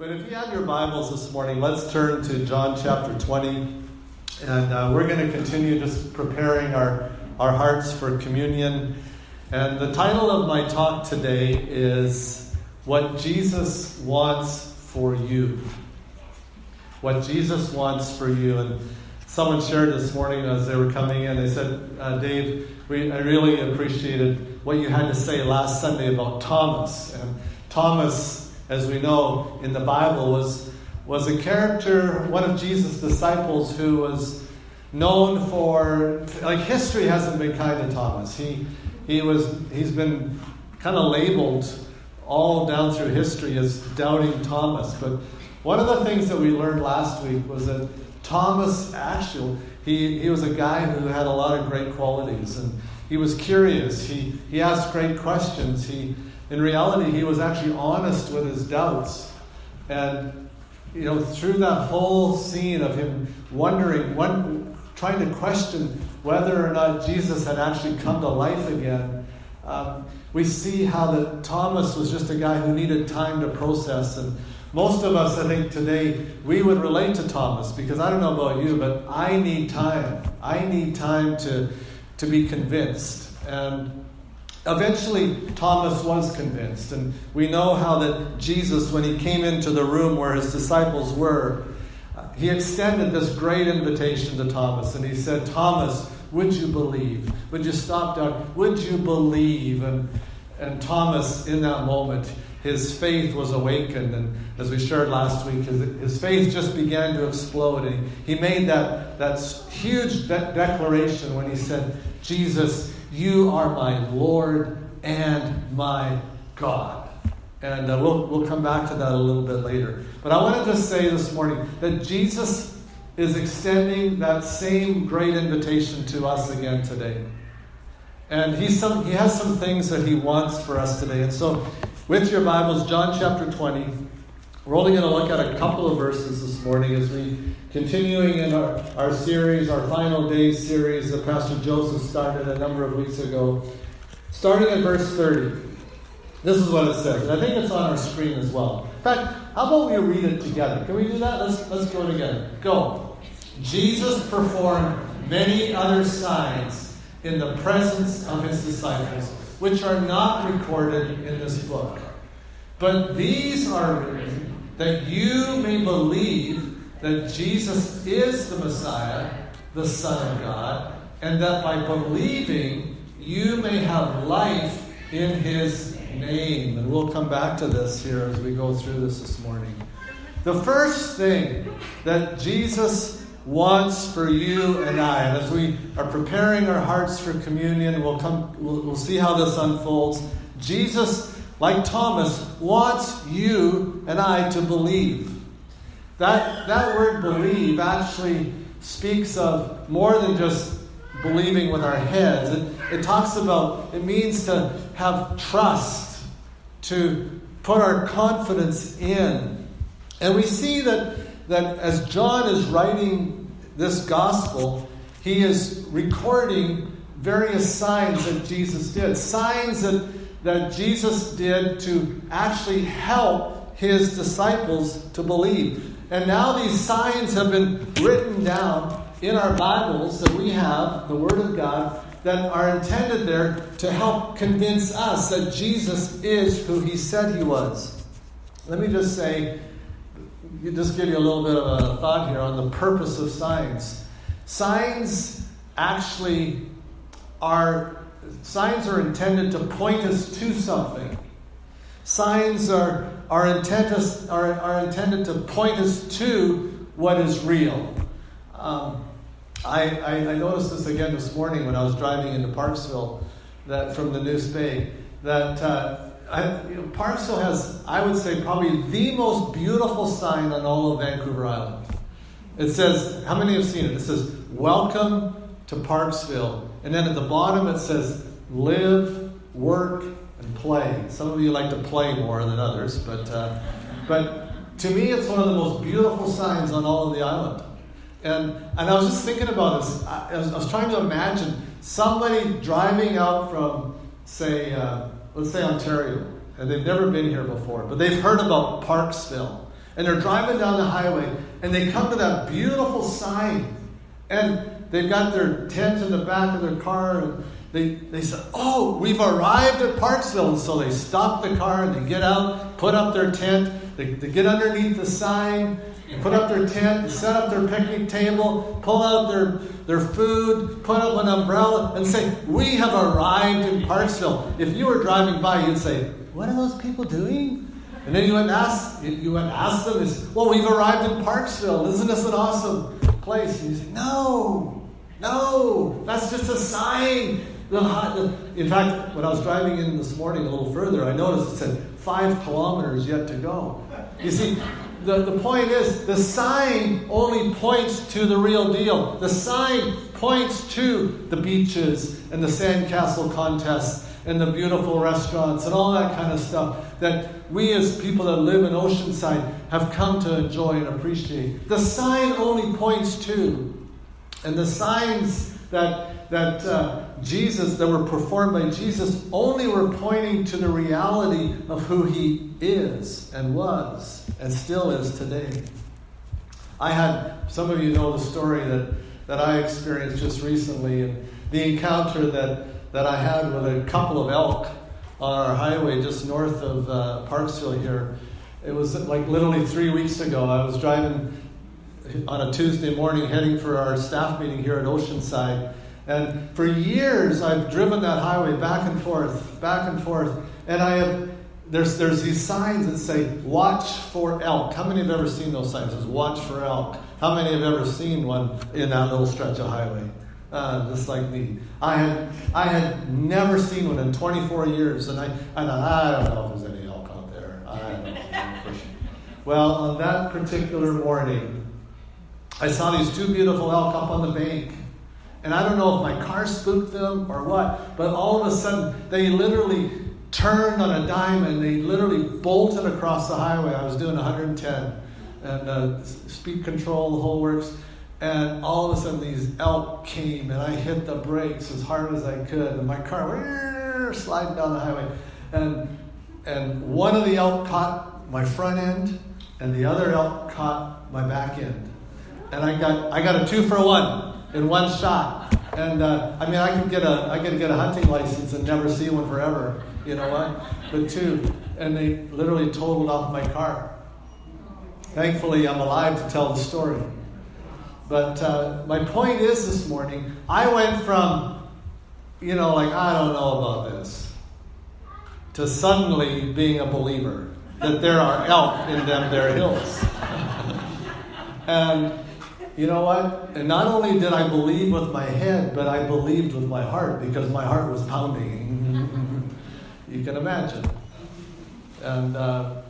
But if you have your Bibles this morning, let's turn to John chapter 20. And uh, we're going to continue just preparing our, our hearts for communion. And the title of my talk today is What Jesus Wants for You. What Jesus Wants for You. And someone shared this morning as they were coming in, they said, uh, Dave, we, I really appreciated what you had to say last Sunday about Thomas. And Thomas as we know in the Bible, was, was a character, one of Jesus' disciples who was known for, like history hasn't been kind to Thomas. He, he was, he's been kind of labeled all down through history as doubting Thomas. But one of the things that we learned last week was that Thomas actually, he, he was a guy who had a lot of great qualities and he was curious. He, he asked great questions. He, in reality, he was actually honest with his doubts. And, you know, through that whole scene of him wondering, trying to question whether or not Jesus had actually come to life again, um, we see how that Thomas was just a guy who needed time to process. And most of us, I think, today, we would relate to Thomas because I don't know about you, but I need time. I need time to, to be convinced. And Eventually, Thomas was convinced, and we know how that Jesus, when he came into the room where his disciples were, uh, he extended this great invitation to Thomas, and he said, Thomas, would you believe? Would you stop down? Would you believe? And, and Thomas, in that moment, his faith was awakened. And as we shared last week, his, his faith just began to explode. And he made that, that huge de- declaration when he said, Jesus, you are my Lord and my God. And uh, we'll, we'll come back to that a little bit later. But I want to just say this morning that Jesus is extending that same great invitation to us again today. And he's some, he has some things that he wants for us today. And so, with your Bibles, John chapter 20, we're only going to look at a couple of verses this morning as we continuing in our, our series, our final days series that Pastor Joseph started a number of weeks ago. Starting at verse 30. This is what it says. And I think it's on our screen as well. In fact, how about we read it together? Can we do that? Let's, let's go together. Go. Jesus performed many other signs in the presence of his disciples, which are not recorded in this book. But these are written that you may believe that Jesus is the Messiah, the Son of God, and that by believing you may have life in his name. And we'll come back to this here as we go through this this morning. The first thing that Jesus wants for you and I, and as we are preparing our hearts for communion, we'll come we'll, we'll see how this unfolds. Jesus, like Thomas, wants you and I to believe. That, that word believe actually speaks of more than just believing with our heads. It, it talks about, it means to have trust, to put our confidence in. And we see that, that as John is writing this gospel, he is recording various signs that Jesus did. Signs that, that Jesus did to actually help his disciples to believe. And now these signs have been written down in our Bibles that we have, the Word of God, that are intended there to help convince us that Jesus is who He said He was. Let me just say, just give you a little bit of a thought here on the purpose of signs. Signs actually are signs are intended to point us to something. Signs are are, intent us, are, are intended to point us to what is real. Um, I, I, I, noticed this again this morning when I was driving into Parksville that from Nanoose Bay that uh, I, you know, Parksville has, I would say, probably the most beautiful sign on all of Vancouver Island. It says, how many have seen it? It says, Welcome to Parksville. And then at the bottom it says, Live, work, and play. Some of you like to play more than others, but, uh, but to me, it's one of the most beautiful signs on all of the island. And, and I was just thinking about this. I, I, was, I was trying to imagine somebody driving out from, say, uh, let's say Ontario, and they've never been here before, but they've heard about Parksville. And they're driving down the highway and they come to that beautiful sign. And they've got their tent in the back of their car and they, they said, Oh, we've arrived at Parksville. And so they stop the car and they get out, put up their tent, they, they get underneath the sign, put up their tent, set up their picnic table, pull out their, their food, put up an umbrella, and say, We have arrived in Parksville. If you were driving by, you'd say, What are those people doing? And then you and ask, you and ask them, Well, we've arrived in Parksville. Isn't this an awesome place? And you say, No, no, that's just a sign. In fact, when I was driving in this morning a little further, I noticed it said five kilometers yet to go. You see, the, the point is the sign only points to the real deal. The sign points to the beaches and the sandcastle contests and the beautiful restaurants and all that kind of stuff that we as people that live in Oceanside have come to enjoy and appreciate. The sign only points to. And the signs that, that uh, Jesus, that were performed by Jesus, only were pointing to the reality of who he is and was and still is today. I had, some of you know the story that, that I experienced just recently, and the encounter that, that I had with a couple of elk on our highway just north of uh, Parksville here. It was like literally three weeks ago. I was driving on a Tuesday morning heading for our staff meeting here at Oceanside and for years, I've driven that highway back and forth, back and forth. And I have, there's, there's these signs that say, watch for elk. How many have ever seen those signs? It says, watch for elk. How many have ever seen one in that little stretch of highway? Uh, just like me. I had, I had never seen one in 24 years. And I, I thought, I don't know if there's any elk out there. I don't know. well, on that particular morning, I saw these two beautiful elk up on the bank. And I don't know if my car spooked them or what, but all of a sudden they literally turned on a dime and they literally bolted across the highway. I was doing 110 and uh, speed control, the whole works. And all of a sudden these elk came and I hit the brakes as hard as I could. And my car went sliding down the highway. And, and one of the elk caught my front end and the other elk caught my back end. And I got, I got a two for one in one shot. And uh, I mean, I could get a I could get a hunting license and never see one forever. You know what? But two, and they literally totaled off my car. Thankfully, I'm alive to tell the story. But uh, my point is this morning, I went from, you know, like I don't know about this, to suddenly being a believer that there are elk in them there hills. and you know what? And not only did I believe with my head, but I believed with my heart because my heart was pounding. you can imagine. And, uh,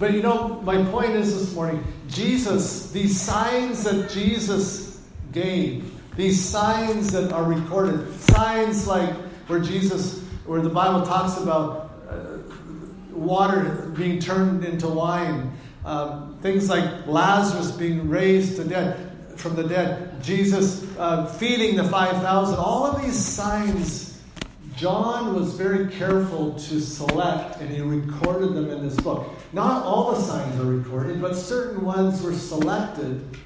but you know, my point is this morning Jesus, these signs that Jesus gave, these signs that are recorded, signs like where Jesus, where the Bible talks about uh, water being turned into wine, um, things like Lazarus being raised to death from the dead, Jesus uh, feeding the 5,000, all of these signs, John was very careful to select and he recorded them in this book. Not all the signs are recorded, but certain ones were selected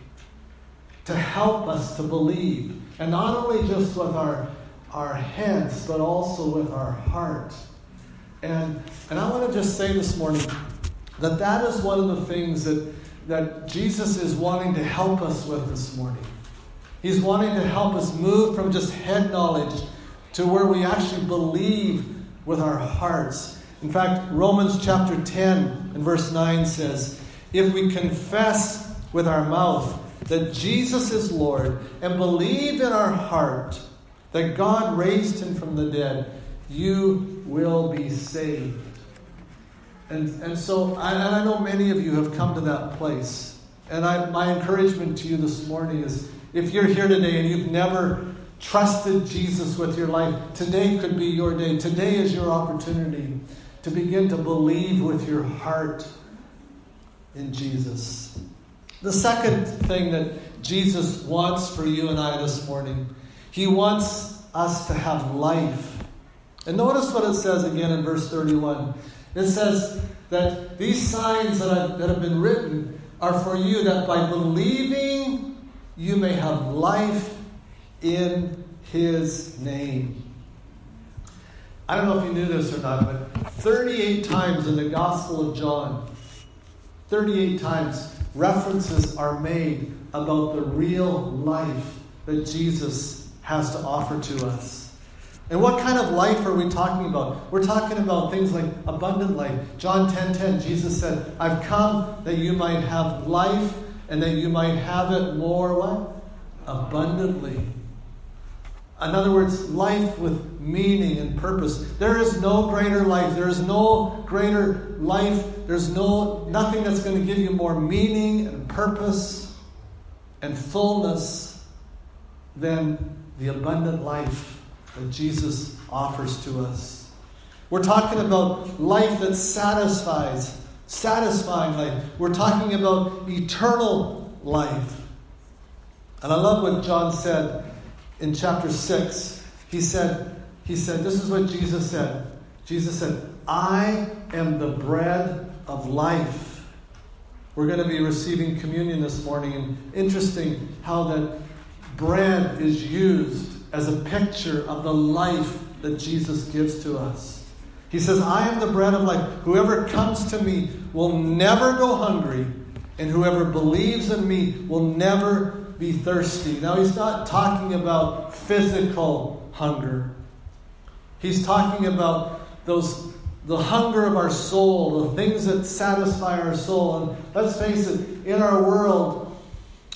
to help us to believe. And not only just with our, our heads, but also with our heart. And, and I want to just say this morning that that is one of the things that that Jesus is wanting to help us with this morning. He's wanting to help us move from just head knowledge to where we actually believe with our hearts. In fact, Romans chapter 10 and verse 9 says, If we confess with our mouth that Jesus is Lord and believe in our heart that God raised him from the dead, you will be saved. And, and so I, and I know many of you have come to that place. And I, my encouragement to you this morning is if you're here today and you've never trusted Jesus with your life, today could be your day. Today is your opportunity to begin to believe with your heart in Jesus. The second thing that Jesus wants for you and I this morning, he wants us to have life. And notice what it says again in verse 31. It says that these signs that have, that have been written are for you that by believing you may have life in his name. I don't know if you knew this or not, but 38 times in the Gospel of John, 38 times references are made about the real life that Jesus has to offer to us. And what kind of life are we talking about? We're talking about things like abundant life. John 10:10, 10, 10, Jesus said, "I've come that you might have life and that you might have it more what? Abundantly." In other words, life with meaning and purpose. There is no greater life. There is no greater life. There's no nothing that's going to give you more meaning and purpose and fullness than the abundant life that Jesus offers to us. We're talking about life that satisfies, satisfying life. We're talking about eternal life. And I love what John said in chapter 6. He said, he said, this is what Jesus said. Jesus said, I am the bread of life. We're going to be receiving communion this morning, and interesting how that bread is used as a picture of the life that Jesus gives to us. He says, I am the bread of life. Whoever comes to me will never go hungry, and whoever believes in me will never be thirsty. Now, he's not talking about physical hunger, he's talking about those. The hunger of our soul, the things that satisfy our soul. And let's face it, in our world,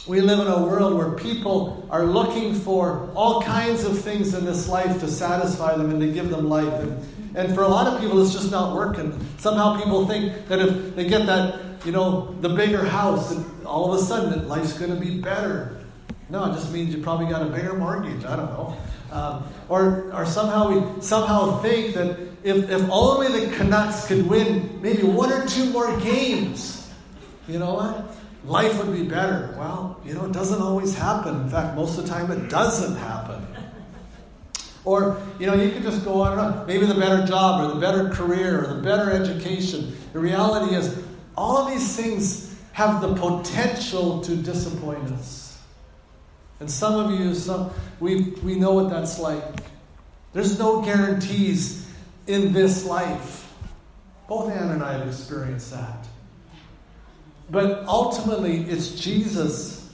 we live in a world where people are looking for all kinds of things in this life to satisfy them and to give them life. And, and for a lot of people, it's just not working. Somehow people think that if they get that, you know, the bigger house, all of a sudden life's going to be better. No, it just means you probably got a bigger mortgage. I don't know. Um, or, or somehow we somehow think that if, if only the Canucks could win maybe one or two more games, you know what? Life would be better. Well, you know, it doesn't always happen. In fact, most of the time it doesn't happen. Or, you know, you could just go on and on. Maybe the better job or the better career or the better education. The reality is, all of these things have the potential to disappoint us. And some of you, some we we know what that's like. There's no guarantees in this life. Both Ann and I have experienced that. But ultimately, it's Jesus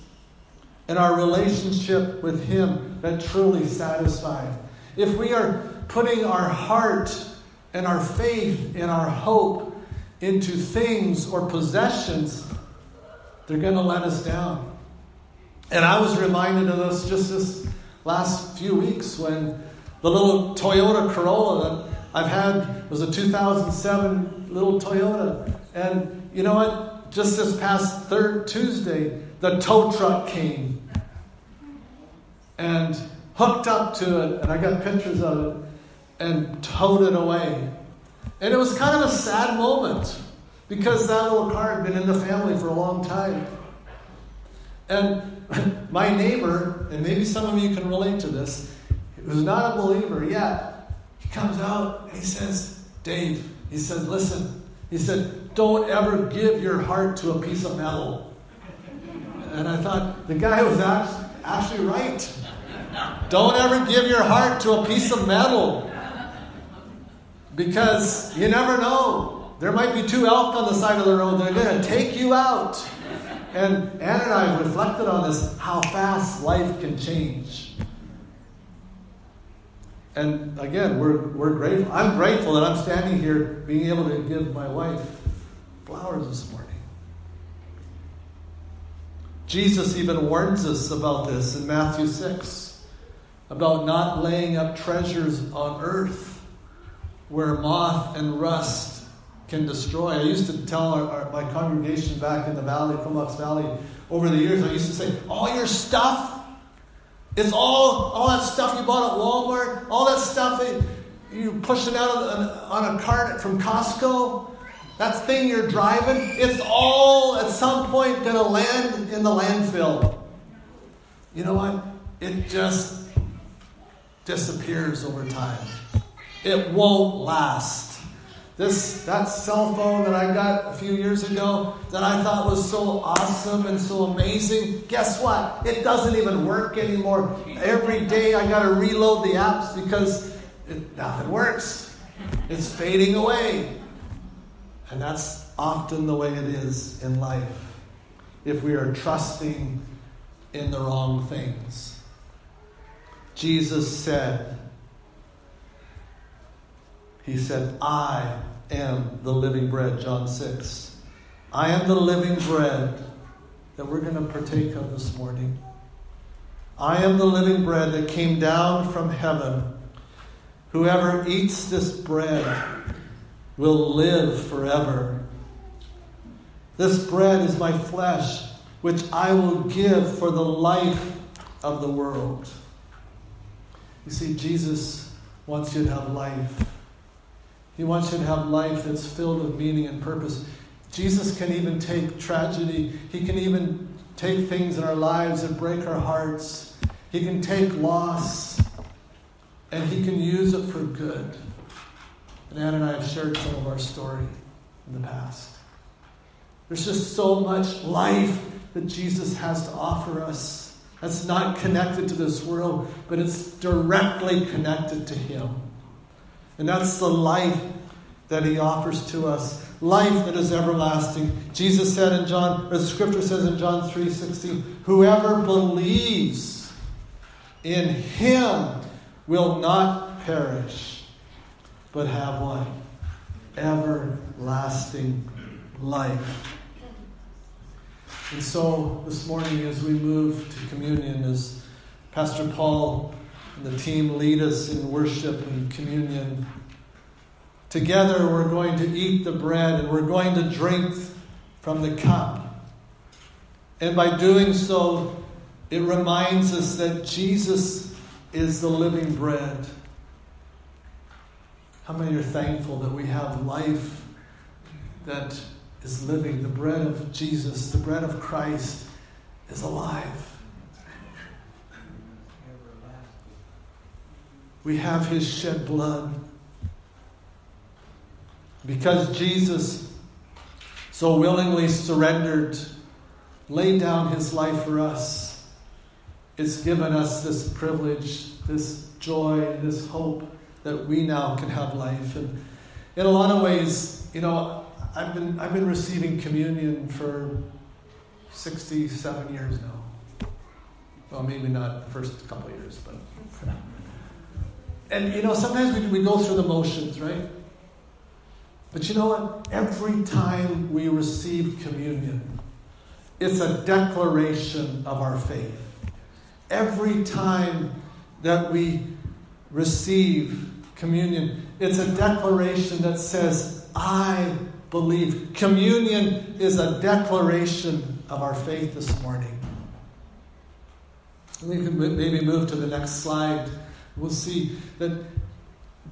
and our relationship with Him that truly satisfies. If we are putting our heart and our faith and our hope into things or possessions, they're going to let us down. And I was reminded of this just this last few weeks when the little Toyota Corolla that I've had was a 2007 little Toyota. And you know what? Just this past third Tuesday, the tow truck came and hooked up to it, and I got pictures of it, and towed it away. And it was kind of a sad moment because that little car had been in the family for a long time. And my neighbor, and maybe some of you can relate to this, who's not a believer yet, he comes out and he says, Dave, he said, listen, he said, don't ever give your heart to a piece of metal. And I thought, the guy was actually right. Don't ever give your heart to a piece of metal. Because you never know. There might be two elk on the side of the road that are going to take you out. And Ann and I reflected on this how fast life can change. And again, we're, we're grateful. I'm grateful that I'm standing here being able to give my wife flowers this morning. Jesus even warns us about this in Matthew 6 about not laying up treasures on earth where moth and rust can destroy. I used to tell our, our, my congregation back in the valley, Comox Valley, over the years, I used to say, all your stuff, it's all, all that stuff you bought at Walmart, all that stuff that you pushing out on a cart from Costco, that thing you're driving, it's all at some point going to land in the landfill. You know what? It just disappears over time. It won't last. this that cell phone that I got a few years ago that I thought was so awesome and so amazing, guess what? It doesn't even work anymore. Every day I got to reload the apps because it, nothing works. It's fading away. And that's often the way it is in life if we are trusting in the wrong things. Jesus said, he said, I am the living bread, John 6. I am the living bread that we're going to partake of this morning. I am the living bread that came down from heaven. Whoever eats this bread will live forever. This bread is my flesh, which I will give for the life of the world. You see, Jesus wants you to have life. He wants you to have life that's filled with meaning and purpose. Jesus can even take tragedy, He can even take things in our lives that break our hearts. He can take loss and He can use it for good. And Ann and I have shared some of our story in the past. There's just so much life that Jesus has to offer us. That's not connected to this world, but it's directly connected to Him. And that's the life that he offers to us. Life that is everlasting. Jesus said in John, or the scripture says in John 3:16, whoever believes in him will not perish, but have what? Everlasting life. And so this morning, as we move to communion, as Pastor Paul and the team lead us in worship and communion. Together, we're going to eat the bread and we're going to drink from the cup. And by doing so, it reminds us that Jesus is the living bread. How many are thankful that we have life that is living? The bread of Jesus, the bread of Christ, is alive. we have his shed blood. Because Jesus so willingly surrendered, laid down his life for us, it's given us this privilege, this joy, this hope that we now can have life. And in a lot of ways, you know, I've been, I've been receiving communion for 67 years now. Well, maybe not the first couple years, but and you know, sometimes we, we go through the motions, right? But you know what? Every time we receive communion, it's a declaration of our faith. Every time that we receive communion, it's a declaration that says, I believe. Communion is a declaration of our faith this morning. We can maybe move to the next slide we'll see that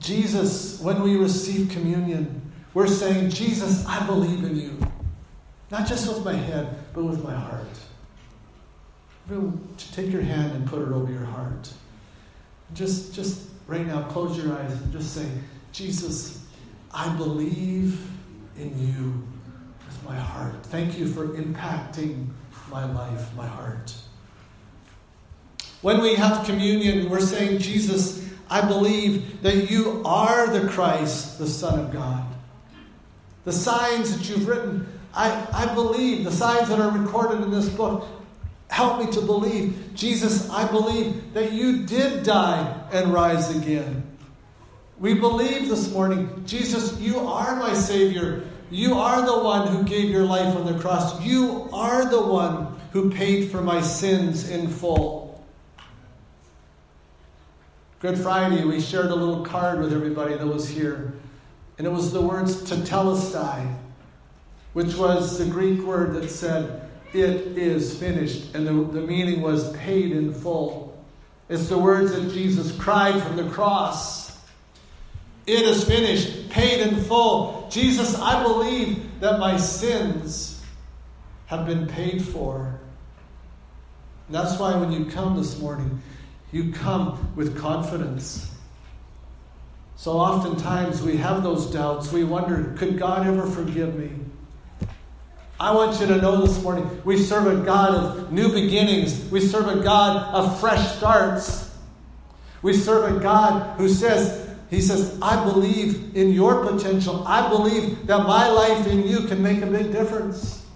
Jesus, when we receive communion, we're saying, Jesus, I believe in you. Not just with my head, but with my heart. Take your hand and put it over your heart. Just, just right now, close your eyes and just say, Jesus, I believe in you with my heart. Thank you for impacting my life, my heart. When we have communion, we're saying, Jesus, I believe that you are the Christ, the Son of God. The signs that you've written, I, I believe, the signs that are recorded in this book, help me to believe. Jesus, I believe that you did die and rise again. We believe this morning, Jesus, you are my Savior. You are the one who gave your life on the cross. You are the one who paid for my sins in full. Good Friday, we shared a little card with everybody that was here. And it was the words tetelestai, which was the Greek word that said, it is finished. And the, the meaning was paid in full. It's the words that Jesus cried from the cross. It is finished, paid in full. Jesus, I believe that my sins have been paid for. And that's why when you come this morning, you come with confidence. So oftentimes we have those doubts. We wonder, could God ever forgive me? I want you to know this morning we serve a God of new beginnings. We serve a God of fresh starts. We serve a God who says, He says, I believe in your potential. I believe that my life in you can make a big difference.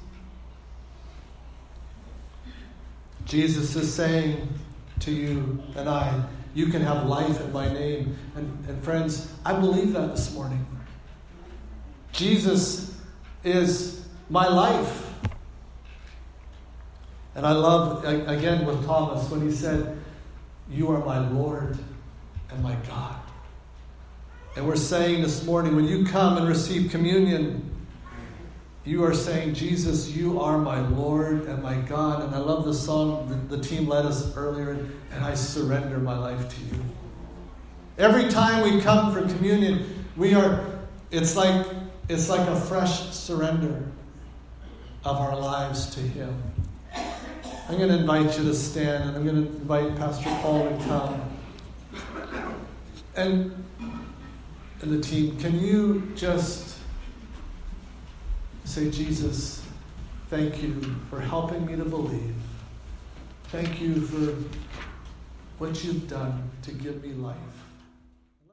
Jesus is saying to you and I, you can have life in my name. And, and friends, I believe that this morning. Jesus is my life. And I love, again, with Thomas when he said, You are my Lord and my God. And we're saying this morning, when you come and receive communion, you are saying, Jesus, you are my Lord and my God. And I love the song the, the team led us earlier, and I surrender my life to you. Every time we come for communion, we are, it's like, it's like a fresh surrender of our lives to Him. I'm going to invite you to stand, and I'm going to invite Pastor Paul to come. And, and the team, can you just say, Jesus, thank you for helping me to believe. Thank you for what you've done to give me life.